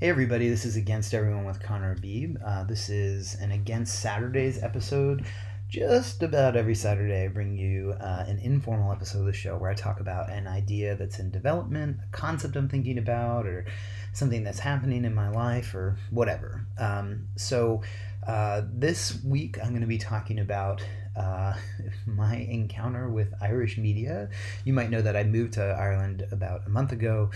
Hey everybody, this is Against Everyone with Conner Habib. Uh, this is an Against Saturdays episode. Just about every Saturday, I bring you uh, an informal episode of the show where I talk about an idea that's in development, a concept I'm thinking about, or something that's happening in my life, or whatever. Um, so uh, this week, I'm going to be talking about uh, my encounter with Irish media. You might know that I moved to Ireland about a month ago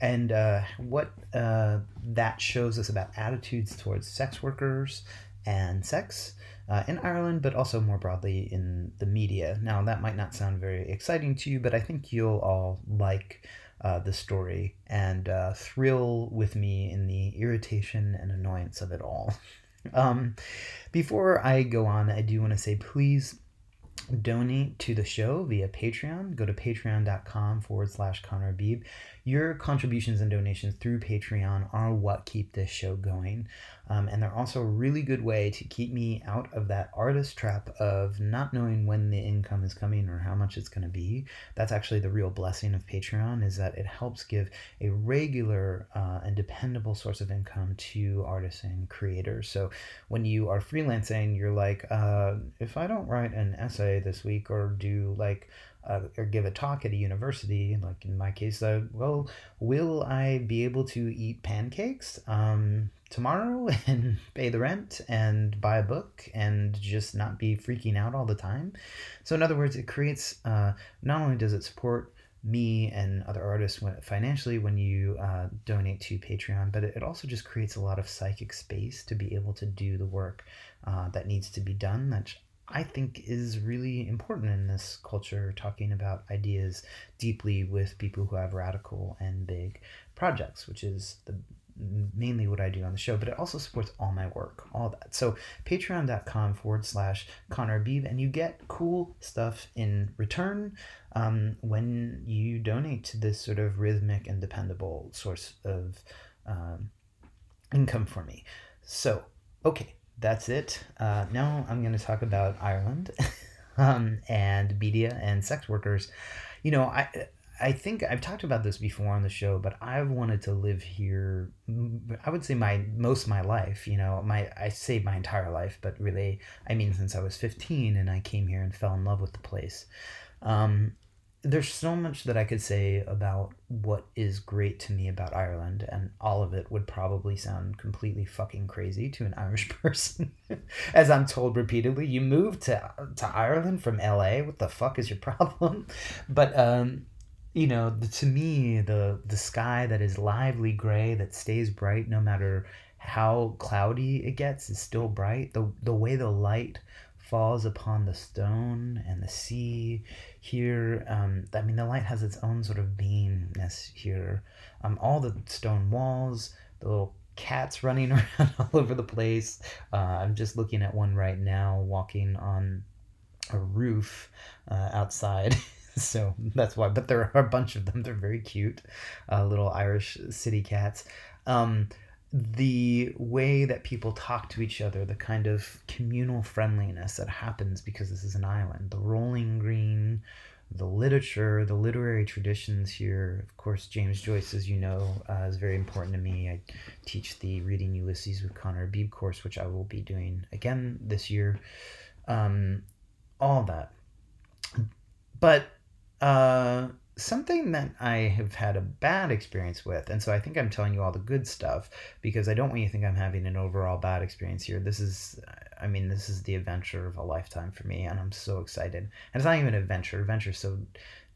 and uh, what uh, that shows us about attitudes towards sex workers and sex uh, in Ireland, but also more broadly in the media. Now, that might not sound very exciting to you, but I think you'll all like uh, the story and uh, thrill with me in the irritation and annoyance of it all. um, before I go on, I do want to say please donate to the show via Patreon. Go to patreon.com forward slash Conner Habib. Your contributions and donations through Patreon are what keep this show going. Um, and they're also a really good way to keep me out of that artist trap of not knowing when the income is coming or how much it's going to be. That's actually the real blessing of Patreon is that it helps give a regular uh, and dependable source of income to artists and creators. So when you are freelancing, you're like, uh, if I don't write an essay this week or do like uh, or give a talk at a university, like in my case, uh, well, will I be able to eat pancakes um, tomorrow and pay the rent and buy a book and just not be freaking out all the time? So, in other words, it creates uh, not only does it support me and other artists financially when you uh, donate to Patreon, but it also just creates a lot of psychic space to be able to do the work uh, that needs to be done. That I think is really important in this culture, talking about ideas deeply with people who have radical and big projects, which is the mainly what I do on the show, but it also supports all my work, all that. So patreon.com forward slash Conner Habib, and you get cool stuff in return um, when you donate to this sort of rhythmic and dependable source of um, income for me. So, okay, that's it. Uh, now I'm going to talk about Ireland um, and media and sex workers. You know, I I think I've talked about this before on the show, but I've wanted to live here. I would say my most of my life. You know, my I say my entire life, but really I mean since I was 15 and I came here and fell in love with the place. Um, there's so much that I could say about what is great to me about Ireland, and all of it would probably sound completely fucking crazy to an Irish person. As I'm told repeatedly, you moved to to Ireland from LA. What the fuck is your problem? But um, you know, the, to me, the the sky that is lively gray that stays bright no matter how cloudy it gets is still bright. The the way the light falls upon the stone and the sea here. Um, I mean, the light has its own sort of beingness here. Um, all the stone walls, the little cats running around all over the place. Uh, I'm just looking at one right now, walking on a roof uh, outside. so that's why. But there are a bunch of them. They're very cute, uh, little Irish city cats. Um, the way that people talk to each other, the kind of communal friendliness that happens because this is an island, the rolling green, the literature, the literary traditions here. Of course, James Joyce, as you know, uh, is very important to me. I teach the Reading Ulysses with Conner Habib course, which I will be doing again this year. Um, all that. But uh, something that I have had a bad experience with, and so I think I'm telling you all the good stuff because I don't want you to think I'm having an overall bad experience here. This is, I mean, this is the adventure of a lifetime for me, and I'm so excited. And it's not even an adventure. Adventure's so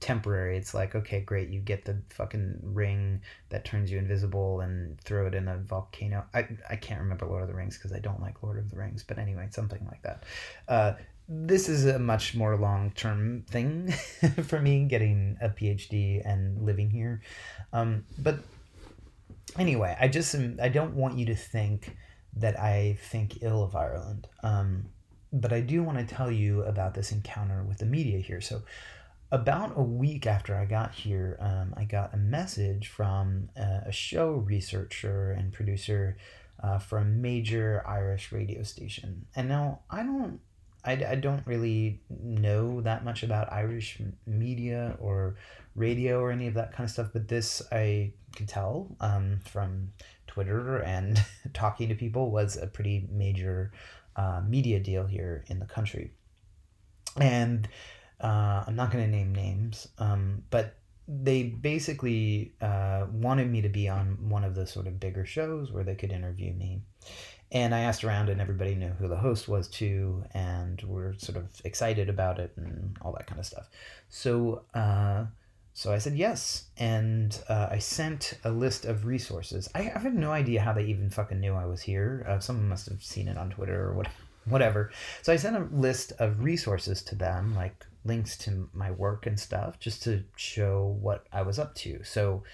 temporary. It's like, okay, great, you get the fucking ring that turns you invisible and throw it in a volcano. I, I can't remember Lord of the Rings because I don't like Lord of the Rings, but anyway, something like that. Uh, this is a much more long term thing for me, getting a PhD and living here. Um, but anyway, I just I don't want you to think that I think ill of Ireland. Um, but I do want to tell you about this encounter with the media here. So, about a week after I got here, um, I got a message from a, a show researcher and producer uh, for a major Irish radio station. And now I don't I, I don't really know that much about Irish media or radio or any of that kind of stuff, but this I could tell um, from Twitter and talking to people was a pretty major uh, media deal here in the country. And uh, I'm not going to name names, um, but they basically uh, wanted me to be on one of the sort of bigger shows where they could interview me. And I asked around, and everybody knew who the host was too, and we're sort of excited about it and all that kind of stuff. So, uh, so I said yes, and uh, I sent a list of resources. I, have no idea how they even fucking knew I was here. Uh, someone must have seen it on Twitter or what, whatever. So I sent a list of resources to them, like links to my work and stuff just to show what I was up to. So,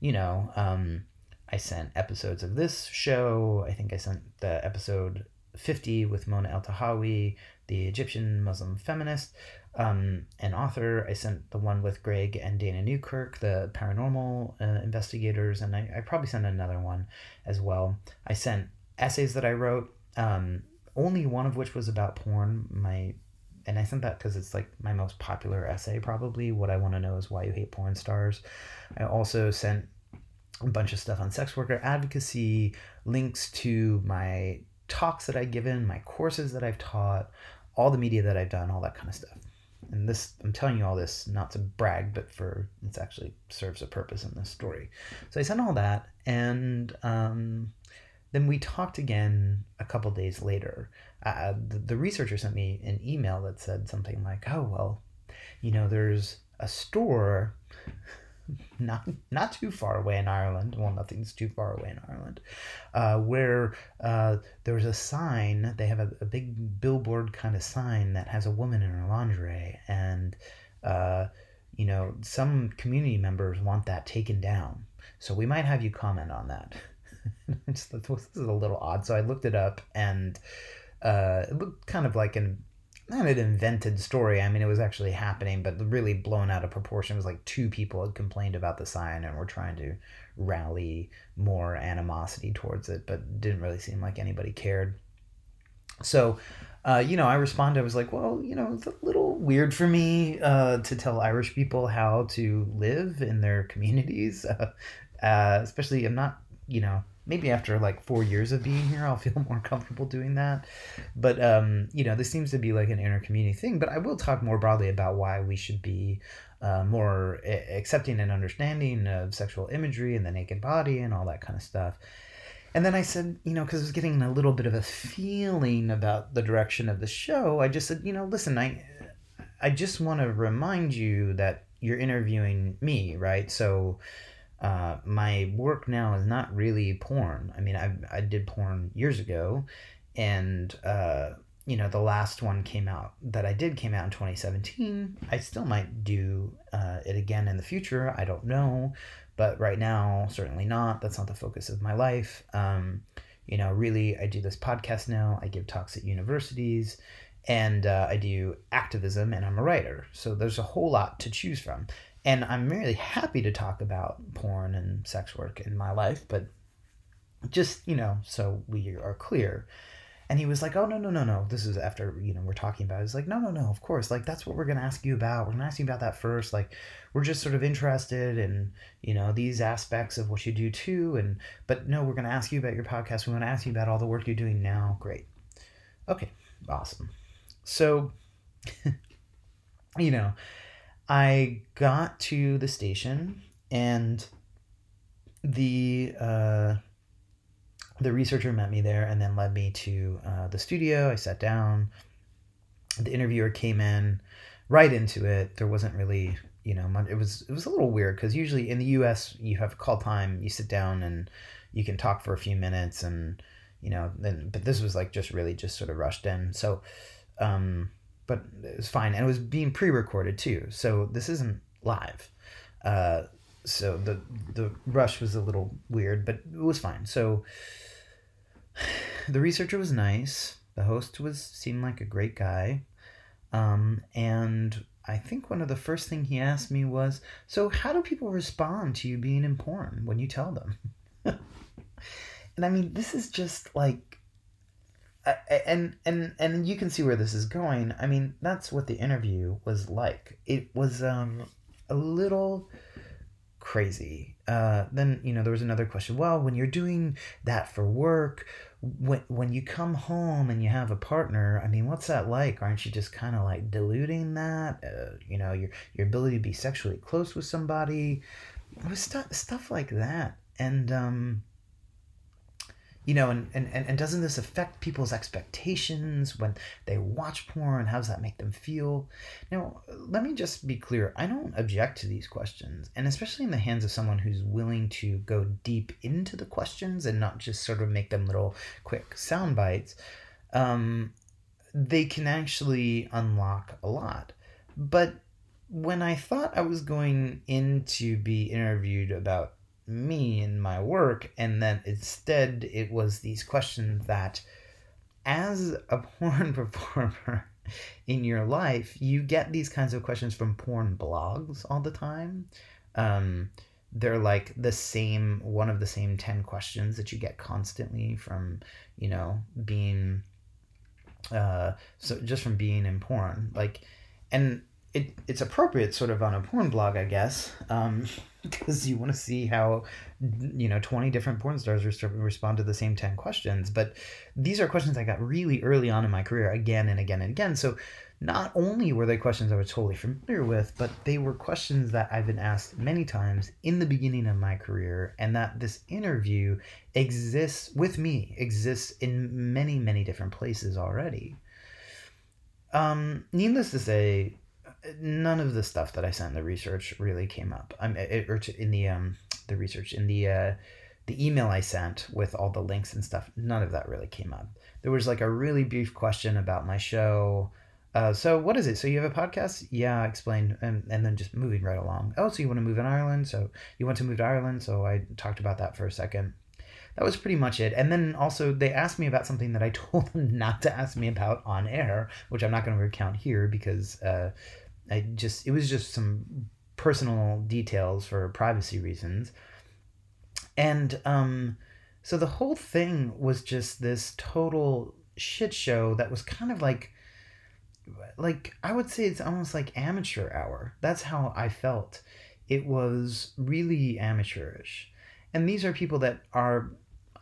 you know, um, I sent episodes of this show. I think I sent the episode 50 with Mona Eltahawy, the Egyptian Muslim feminist um, and author. I sent the one with Greg and Dana Newkirk, the paranormal uh, investigators, and I, I probably sent another one as well. I sent essays that I wrote, um, only one of which was about porn. My and I sent that because it's like my most popular essay, probably. What I want to know is why you hate porn stars. I also sent a bunch of stuff on sex worker advocacy, links to my talks that I've given, my courses that I've taught, all the media that I've done, all that kind of stuff. And this, I'm telling you all this not to brag, but for it actually serves a purpose in this story. So I sent all that, and um, then we talked again a couple days later. Uh, the, the researcher sent me an email that said something like, "Oh well, you know, there's a store." Not not too far away in Ireland. Well, nothing's too far away in Ireland, uh, where uh, there was a sign. They have a, a big billboard kind of sign that has a woman in her lingerie, and uh, you know some community members want that taken down. So we might have you comment on that. this is a little odd. So I looked it up, and uh, it looked kind of like an not an invented story. I mean, it was actually happening, but really blown out of proportion. It was like two people had complained about the sign and were trying to rally more animosity towards it, but didn't really seem like anybody cared. So, uh, you know, I responded. I was like, well, you know, it's a little weird for me uh, to tell Irish people how to live in their communities, uh, especially I'm not, you know, maybe after like four years of being here, I'll feel more comfortable doing that. But um, you know, this seems to be like an inner community thing. But I will talk more broadly about why we should be uh, more accepting and understanding of sexual imagery and the naked body and all that kind of stuff. And then I said, you know, because I was getting a little bit of a feeling about the direction of the show, I just said, you know, listen, I, I just want to remind you that you're interviewing me, right? So, uh, my work now is not really porn. I mean, I, I did porn years ago, and uh, you know, the last one came out that I did came out in 2017. I still might do uh, it again in the future. I don't know, but right now, certainly not. That's not the focus of my life. Um, you know, really, I do this podcast now. I give talks at universities and uh, I do activism and I'm a writer. So there's a whole lot to choose from and I'm really happy to talk about porn and sex work in my life, but just, you know, so we are clear. And he was like, Oh, no, no, no, no. This is after, you know, we're talking about it. He's like, No, no, no, of course. Like, that's what we're going to ask you about. We're going to ask you about that first. Like, we're just sort of interested in, you know, these aspects of what you do too. And, but no, we're going to ask you about your podcast. We want to ask you about all the work you're doing now. Great. Okay. Awesome. So, you know, I got to the station and the uh, the researcher met me there and then led me to uh, the studio. I sat down. The interviewer came in right into it. There wasn't really, you know, it was it was a little weird because usually in the U.S. you have call time. You sit down and you can talk for a few minutes and you know then but this was like just really just sort of rushed in. So um, but it was fine, and it was being pre-recorded too, so this isn't live. Uh, so the the rush was a little weird, but it was fine. So the researcher was nice. The host was seemed like a great guy, um, and I think one of the first thing he asked me was, "So how do people respond to you being in porn when you tell them?" and I mean, this is just like and and and you can see where this is going. I mean, that's what the interview was like. It was um a little crazy. Uh, then you know there was another question. Well, when you're doing that for work, when when you come home and you have a partner, I mean, what's that like? Aren't you just kind of like diluting that? Uh, you know, your your ability to be sexually close with somebody, stuff stuff like that, and um, you know, and, and, and doesn't this affect people's expectations when they watch porn? How does that make them feel? Now, let me just be clear. I don't object to these questions, and especially in the hands of someone who's willing to go deep into the questions and not just sort of make them little quick sound bites. Um, they can actually unlock a lot. But when I thought I was going in to be interviewed about me and my work and then instead it was these questions that as a porn performer in your life you get these kinds of questions from porn blogs all the time. Um, they're like the same one of the same 10 questions that you get constantly from you know being uh so just from being in porn like and it it's appropriate sort of on a porn blog, I guess, um, because you want to see how you know 20 different porn stars respond to the same 10 questions. But these are questions I got really early on in my career, again and again and again. So not only were they questions I was totally familiar with, but they were questions that I've been asked many times in the beginning of my career, and that this interview exists with me, exists in many, many different places already. Um, needless to say, none of the stuff that I sent in the research really came up. I'm it, or in the um the research in the uh the email I sent with all the links and stuff. None of that really came up. There was like a really brief question about my show. Uh, so what is it? So you have a podcast? Yeah, explain, and, and then just moving right along. Oh, so you want to move in Ireland? So you want to move to Ireland? So I talked about that for a second. That was pretty much it. And then also they asked me about something that I told them not to ask me about on air, which I'm not going to recount here because uh, I just it was just some personal details for privacy reasons. And um so the whole thing was just this total shit show that was kind of like like I would say it's almost like amateur hour. That's how I felt. It was really amateurish. And these are people that are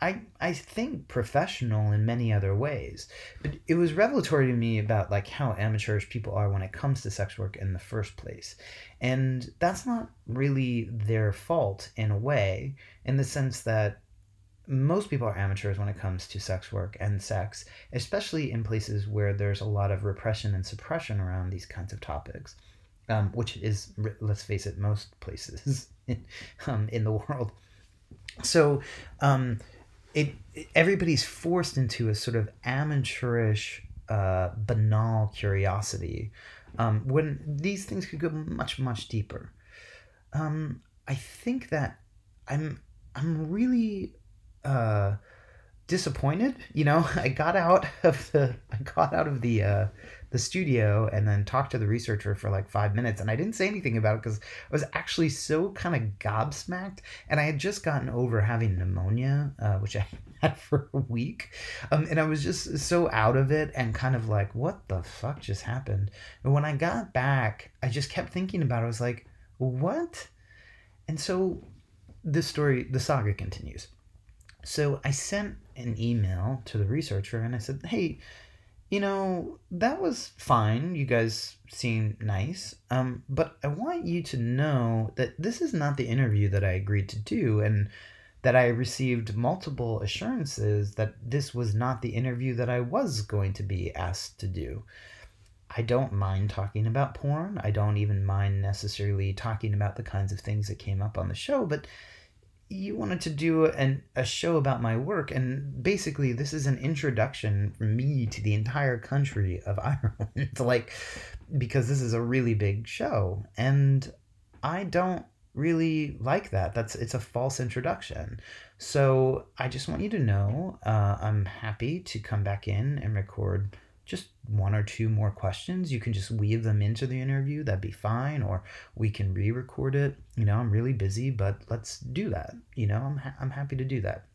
I I think professional in many other ways. But it was revelatory to me about like how amateurish people are when it comes to sex work in the first place. And that's not really their fault in a way, in the sense that most people are amateurs when it comes to sex work and sex, especially in places where there's a lot of repression and suppression around these kinds of topics, um, which is, let's face it, most places in, um, in the world. So, um, it, it everybody's forced into a sort of amateurish, uh, banal curiosity, um, when these things could go much much deeper. Um, I think that I'm I'm really uh, disappointed. You know, I got out of the I got out of the uh, the studio and then talked to the researcher for like five minutes. And I didn't say anything about it because I was actually so kind of gobsmacked. And I had just gotten over having pneumonia, uh, which I had for a week. Um, and I was just so out of it and kind of like, what the fuck just happened? And when I got back, I just kept thinking about it. I was like, what? And so this story, the saga continues. So I sent an email to the researcher and I said, hey, you know, that was fine. You guys seem nice. Um, but I want you to know that this is not the interview that I agreed to do, and that I received multiple assurances that this was not the interview that I was going to be asked to do. I don't mind talking about porn. I don't even mind necessarily talking about the kinds of things that came up on the show, but you wanted to do an, a show about my work and basically this is an introduction from me to the entire country of ireland. Like because this is a really big show and i don't really like that. That's it's a false introduction. So i just want you to know uh, i'm happy to come back in and record just one or two more questions. You can just weave them into the interview. That'd be fine. Or we can re record it. You know, I'm really busy, but let's do that. You know, I'm, ha- I'm happy to do that.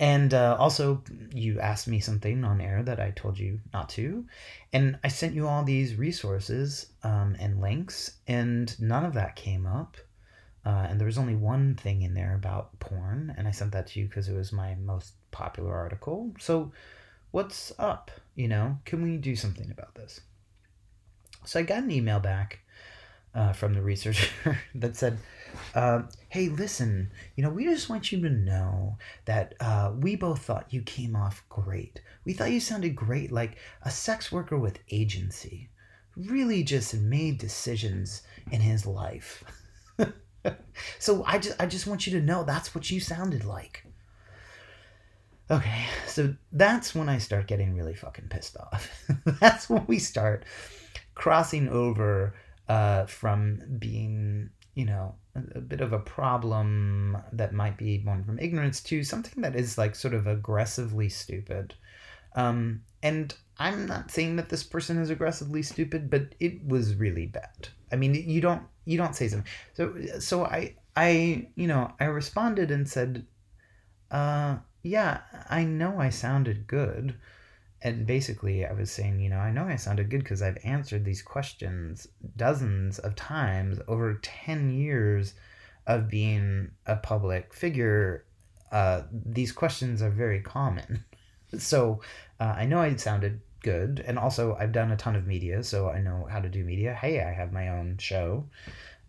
And uh, also, you asked me something on air that I told you not to. And I sent you all these resources um, and links, and none of that came up. Uh, and there was only one thing in there about porn, and I sent that to you because it was my most popular article. So, what's up? You know, can we do something about this? So, I got an email back uh, from the researcher that said, uh, "Hey, listen, you know, we just want you to know that uh, we both thought you came off great. We thought you sounded great, like a sex worker with agency. Really, just made decisions in his life." so I just I just want you to know that's what you sounded like. Okay, so that's when I start getting really fucking pissed off. that's when we start crossing over uh, from being, you know, a, a, bit of a problem that might be born from ignorance to something that is like sort of aggressively stupid. Um, and I'm not saying that this person is aggressively stupid, but it was really bad. I mean, you don't you don't say something. So so I I you know I responded and said, uh, yeah, I know I sounded good. And basically, I was saying, you know, I know I sounded good because I've answered these questions dozens of times over 10 years of being a public figure. Uh, these questions are very common. so uh, I know I sounded good. And also, I've done a ton of media, so I know how to do media. Hey, I have my own show.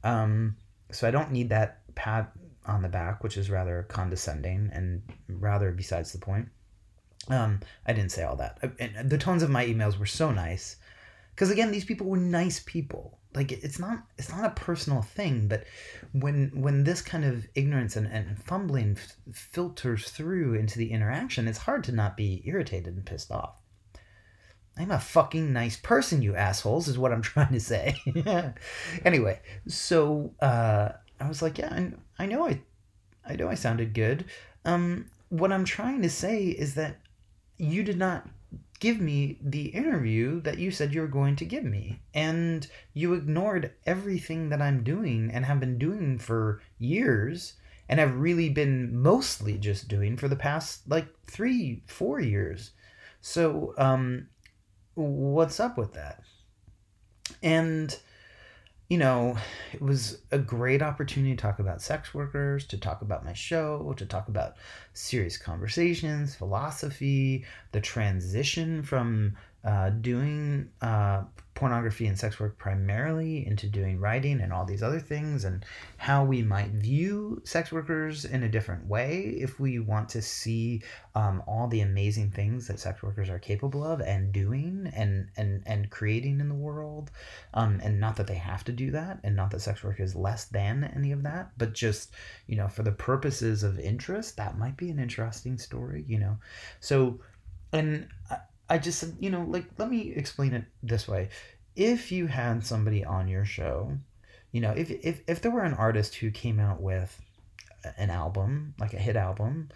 Um, so I don't need that pat on the back, which is rather condescending and rather besides the point. Um, I didn't say all that. And the tones of my emails were so nice, because again, these people were nice people. Like it's not it's not a personal thing, but when when this kind of ignorance and, and fumbling f- filters through into the interaction, it's hard to not be irritated and pissed off. I'm a fucking nice person, you assholes, is what I'm trying to say. anyway, so uh, I was like, yeah, I know I, I know I sounded good. Um, what I'm trying to say is that you did not give me the interview that you said you were going to give me, and you ignored everything that I'm doing and have been doing for years, and have really been mostly just doing for the past like three, four years. So, um, what's up with that? And you know, it was a great opportunity to talk about sex workers, to talk about my show, to talk about serious conversations, philosophy, the transition from uh, doing uh, pornography and sex work primarily into doing writing and all these other things, and how we might view sex workers in a different way if we want to see um, all the amazing things that sex workers are capable of and doing and and and creating in the world, um, and not that they have to do that, and not that sex work is less than any of that, but just you know for the purposes of interest, that might be an interesting story, you know, so and. I just said, you know, like, let me explain it this way. If you had somebody on your show, you know, if, if, if there were an artist who came out with an album, like a hit album,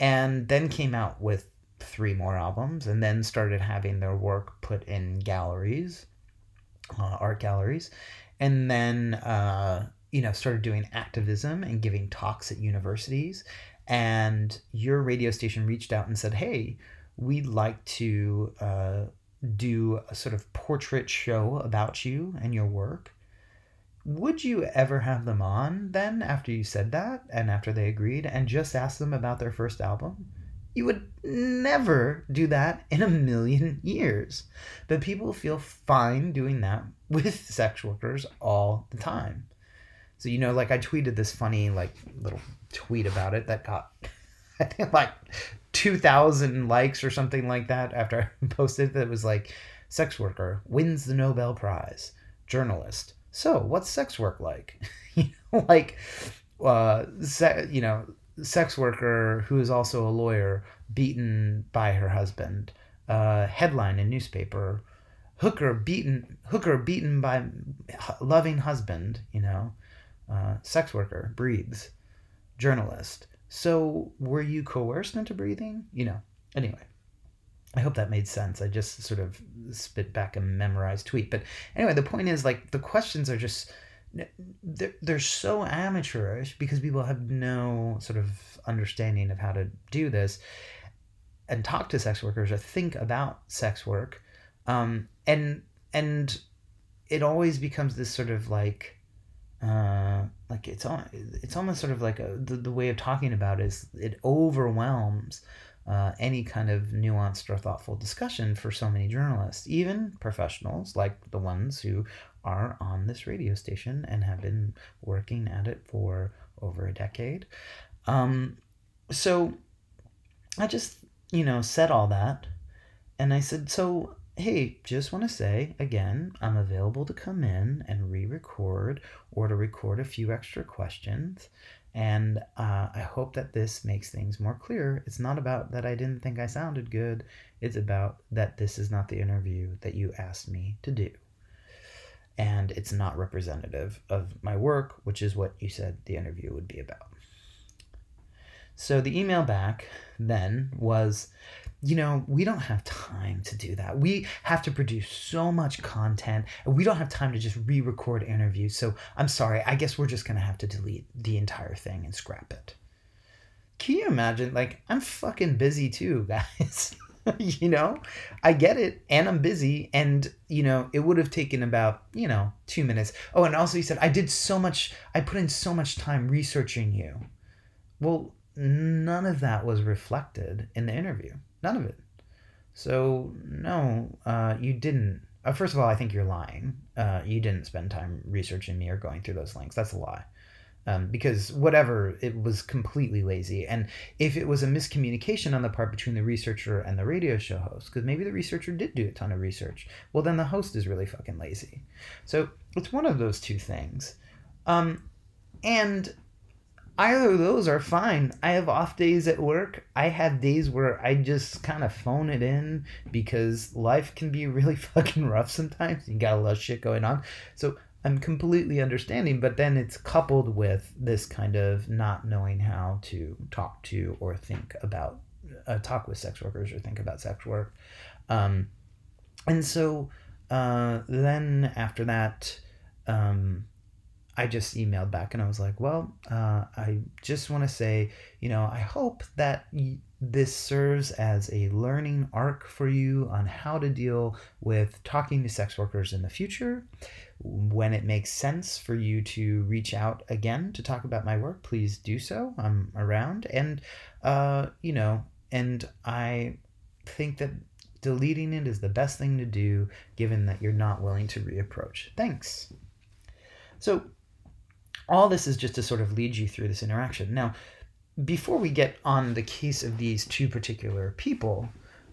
and then came out with three more albums, and then started having their work put in galleries, uh, art galleries, and then, uh, you know, started doing activism and giving talks at universities, and your radio station reached out and said, hey, we'd like to uh, do a sort of portrait show about you and your work. Would you ever have them on then after you said that and after they agreed and just ask them about their first album? You would never do that in a million years. But people feel fine doing that with sex workers all the time. So, you know, like I tweeted this funny, like, little tweet about it that got, I think, like 2,000 likes or something like that after I posted that was like, sex worker wins the Nobel Prize, journalist. So, what's sex work like? you know, like, uh, se- you know, sex worker who is also a lawyer beaten by her husband. Uh, headline in newspaper: hooker beaten hooker beaten by loving husband. You know, uh, sex worker breathes. Journalist so, were you coerced into breathing? You know, anyway. I hope that made sense. I just sort of spit back a memorized tweet. But anyway, the point is like the questions are just they're, they're so amateurish because people have no sort of understanding of how to do this and talk to sex workers or think about sex work. Um, and and it always becomes this sort of like uh, like it's all it's almost sort of like a, the, the way of talking about it is it overwhelms uh, any kind of nuanced or thoughtful discussion for so many journalists, even professionals like the ones who are on this radio station and have been working at it for over a decade. Um, so I just, you know, said all that. And I said, so, hey, just want to say again, I'm available to come in and re record or to record a few extra questions. And uh, I hope that this makes things more clear. It's not about that I didn't think I sounded good, it's about that this is not the interview that you asked me to do. And it's not representative of my work, which is what you said the interview would be about. So the email back then was, you know, we don't have time to do that. We have to produce so much content. And we don't have time to just re record interviews. So I'm sorry. I guess we're just going to have to delete the entire thing and scrap it. Can you imagine? Like, I'm fucking busy too, guys. you know, I get it. And I'm busy. And, you know, it would have taken about, you know, two minutes. Oh, and also he said, I did so much, I put in so much time researching you. Well, none of that was reflected in the interview. None of it. So, no, uh, you didn't. Uh, first of all, I think you're lying. Uh, you didn't spend time researching me or going through those links. That's a lie. Um, because whatever, it was completely lazy. And if it was a miscommunication on the part between the researcher and the radio show host, because maybe the researcher did do a ton of research, well, then the host is really fucking lazy. So it's one of those two things. Um, and either of those are fine. I have off days at work. I have days where I just kind of phone it in because life can be really fucking rough sometimes. You got a lot of shit going on. So I'm completely understanding, but then it's coupled with this kind of not knowing how to talk to or think about, uh, talk with sex workers or think about sex work. Um, and so uh, then after that, um, I just emailed back and I was like, well, uh, I just want to say, you know, I hope that this serves as a learning arc for you on how to deal with talking to sex workers in the future. When it makes sense for you to reach out again to talk about my work, please do so. I'm around. And, uh, you know, and I think that deleting it is the best thing to do given that you're not willing to reapproach. Thanks. So, all this is just to sort of lead you through this interaction. Now, before we get on the case of these two particular people,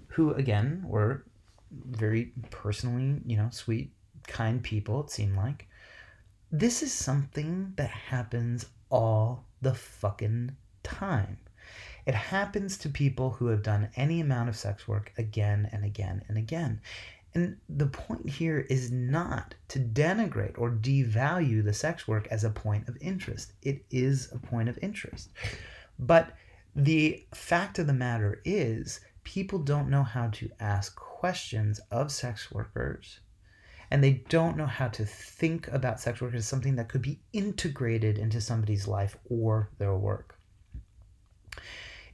who again were very personally, you know, sweet, kind people, it seemed like, this is something that happens all the fucking time. It happens to people who have done any amount of sex work again and again and again. And the point here is not to denigrate or devalue the sex work as a point of interest. It is a point of interest. But the fact of the matter is, people don't know how to ask questions of sex workers, and they don't know how to think about sex work as something that could be integrated into somebody's life or their work.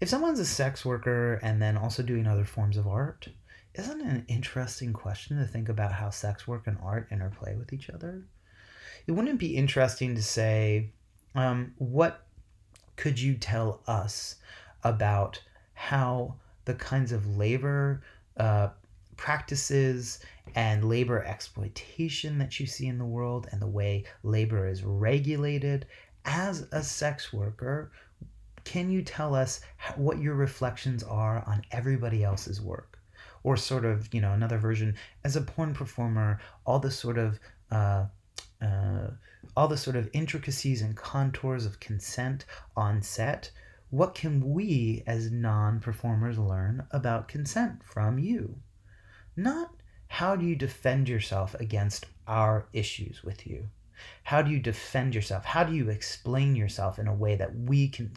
If someone's a sex worker and then also doing other forms of art, isn't it an interesting question to think about how sex work and art interplay with each other? It wouldn't be interesting to say, um, what could you tell us about how the kinds of labor uh, practices and labor exploitation that you see in the world and the way labor is regulated as a sex worker? Can you tell us what your reflections are on everybody else's work? Or sort of you know another version. As a porn performer all the sort of uh, uh, all the sort of intricacies and contours of consent on set what can we as non-performers learn about consent from you? Not how do you defend yourself against our issues with you? How do you defend yourself? How do you explain yourself in a way that we can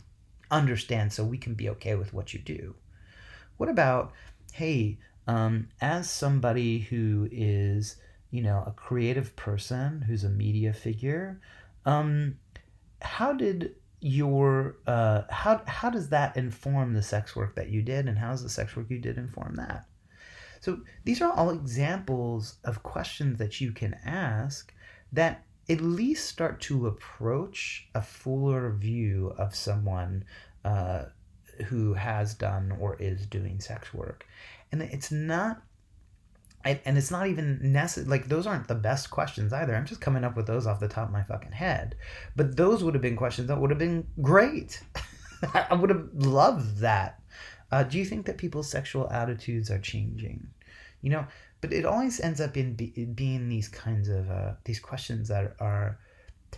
understand so we can be okay with what you do? What about hey um, as somebody who is, you know, a creative person who's a media figure, um, how did your uh, how how does that inform the sex work that you did, and how does the sex work you did inform that? So these are all examples of questions that you can ask that at least start to approach a fuller view of someone uh, who has done or is doing sex work. And it's not and it's not even necessary like those aren't the best questions either. I'm just coming up with those off the top of my fucking head. But those would have been questions that would have been great. I would have loved that. Uh, do you think that people's sexual attitudes are changing? You know but it always ends up in be, being these kinds of uh, these questions that are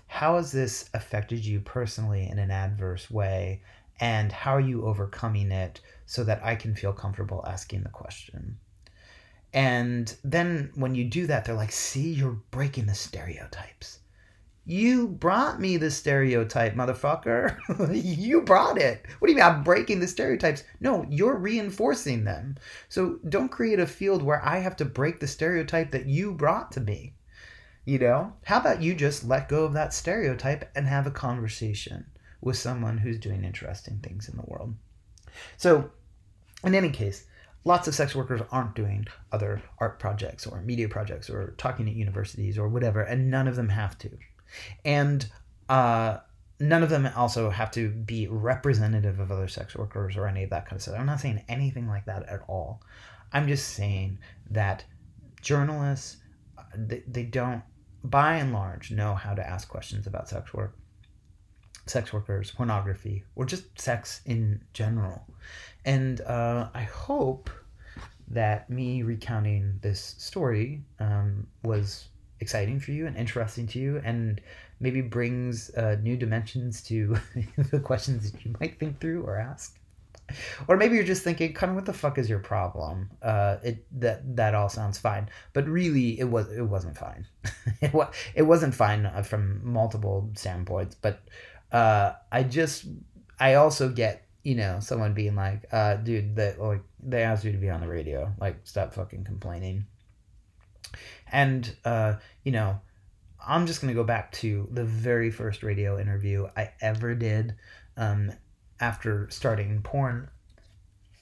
how has this affected you personally in an adverse way and how are you overcoming it so that i can feel comfortable asking the question and then when you do that they're like see you're breaking the stereotypes you brought me the stereotype, motherfucker. you brought it. What do you mean I'm breaking the stereotypes? No, you're reinforcing them. So don't create a field where I have to break the stereotype that you brought to me. You know? How about you just let go of that stereotype and have a conversation with someone who's doing interesting things in the world? So, in any case, lots of sex workers aren't doing other art projects or media projects or talking at universities or whatever, and none of them have to and uh, none of them also have to be representative of other sex workers or any of that kind of stuff. I'm not saying anything like that at all. I'm just saying that journalists they, they don't by and large know how to ask questions about sex work sex workers pornography or just sex in general. And uh, i hope that me recounting this story um, was exciting for you and interesting to you and maybe brings uh, new dimensions to the questions that you might think through or ask. Or maybe you're just thinking kind of what the fuck is your problem? Uh, it that that all sounds fine. But really it was it wasn't fine. It, was, it wasn't fine uh, from multiple standpoints but uh, i just i also get you know someone being like uh, dude that like they asked you to be on the radio. Like stop fucking complaining. And, uh, you know, I'm just to go back to the very first radio interview I ever did um, after starting porn,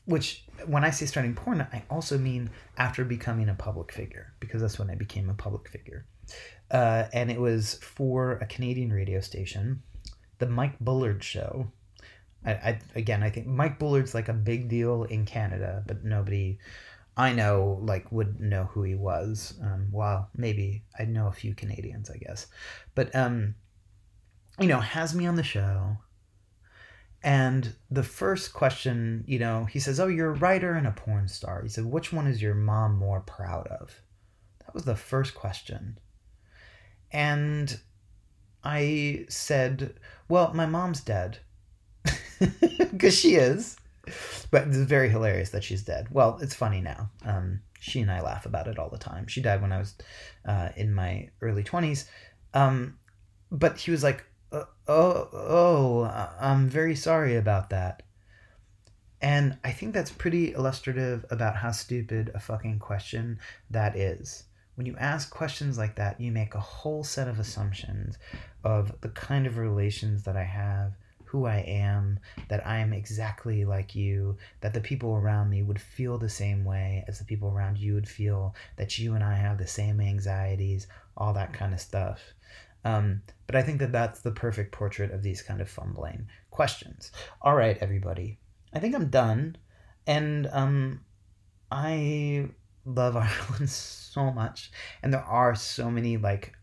which when I say starting porn, I also mean after becoming a public figure, because that's when I became a public figure. Uh, and it was for a Canadian radio station, the Mike Bullard Show. I, I, again, I think Mike Bullard's like a big deal in Canada, but nobody I know like would know who he was. Um, well, maybe I know a few Canadians, I guess, but um, you know, has me on the show. And the first question, you know, he says, "Oh, you're a writer and a porn star." He said, "Which one is your mom more proud of?" That was the first question. And I said, "Well, my mom's dead." Because she is but it's very hilarious that she's dead. Well, it's funny now. Um, she and I laugh about it all the time. She died when I was uh, in my early 20s. Um, but he was like, uh, oh, oh, I'm very sorry about that. And I think that's pretty illustrative about how stupid a fucking question that is. When you ask questions like that, you make a whole set of assumptions of the kind of relations that I have who I am, that I am exactly like you, that the people around me would feel the same way as the people around you would feel, that you and I have the same anxieties, all that kind of stuff. Um, but I think that that's the perfect portrait of these kind of fumbling questions. All right, everybody. I think I'm done. And um, I love Ireland so much. And there are so many like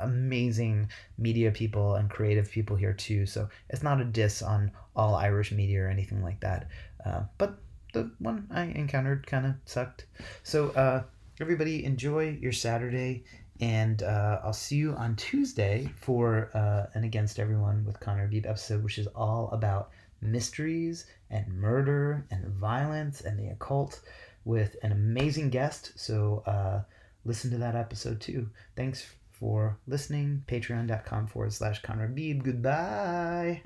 amazing media people and creative people here too. So it's not a diss on all Irish media or anything like that. Uh, but the one I encountered kind of sucked. So uh, everybody enjoy your Saturday, and uh, I'll see you on Tuesday for uh, an Against Everyone with Conner Habib episode, which is all about mysteries and murder and violence and the occult with an amazing guest. So uh, listen to that episode too. Thanks for listening. Patreon.com forward slash Conner Habib. Goodbye.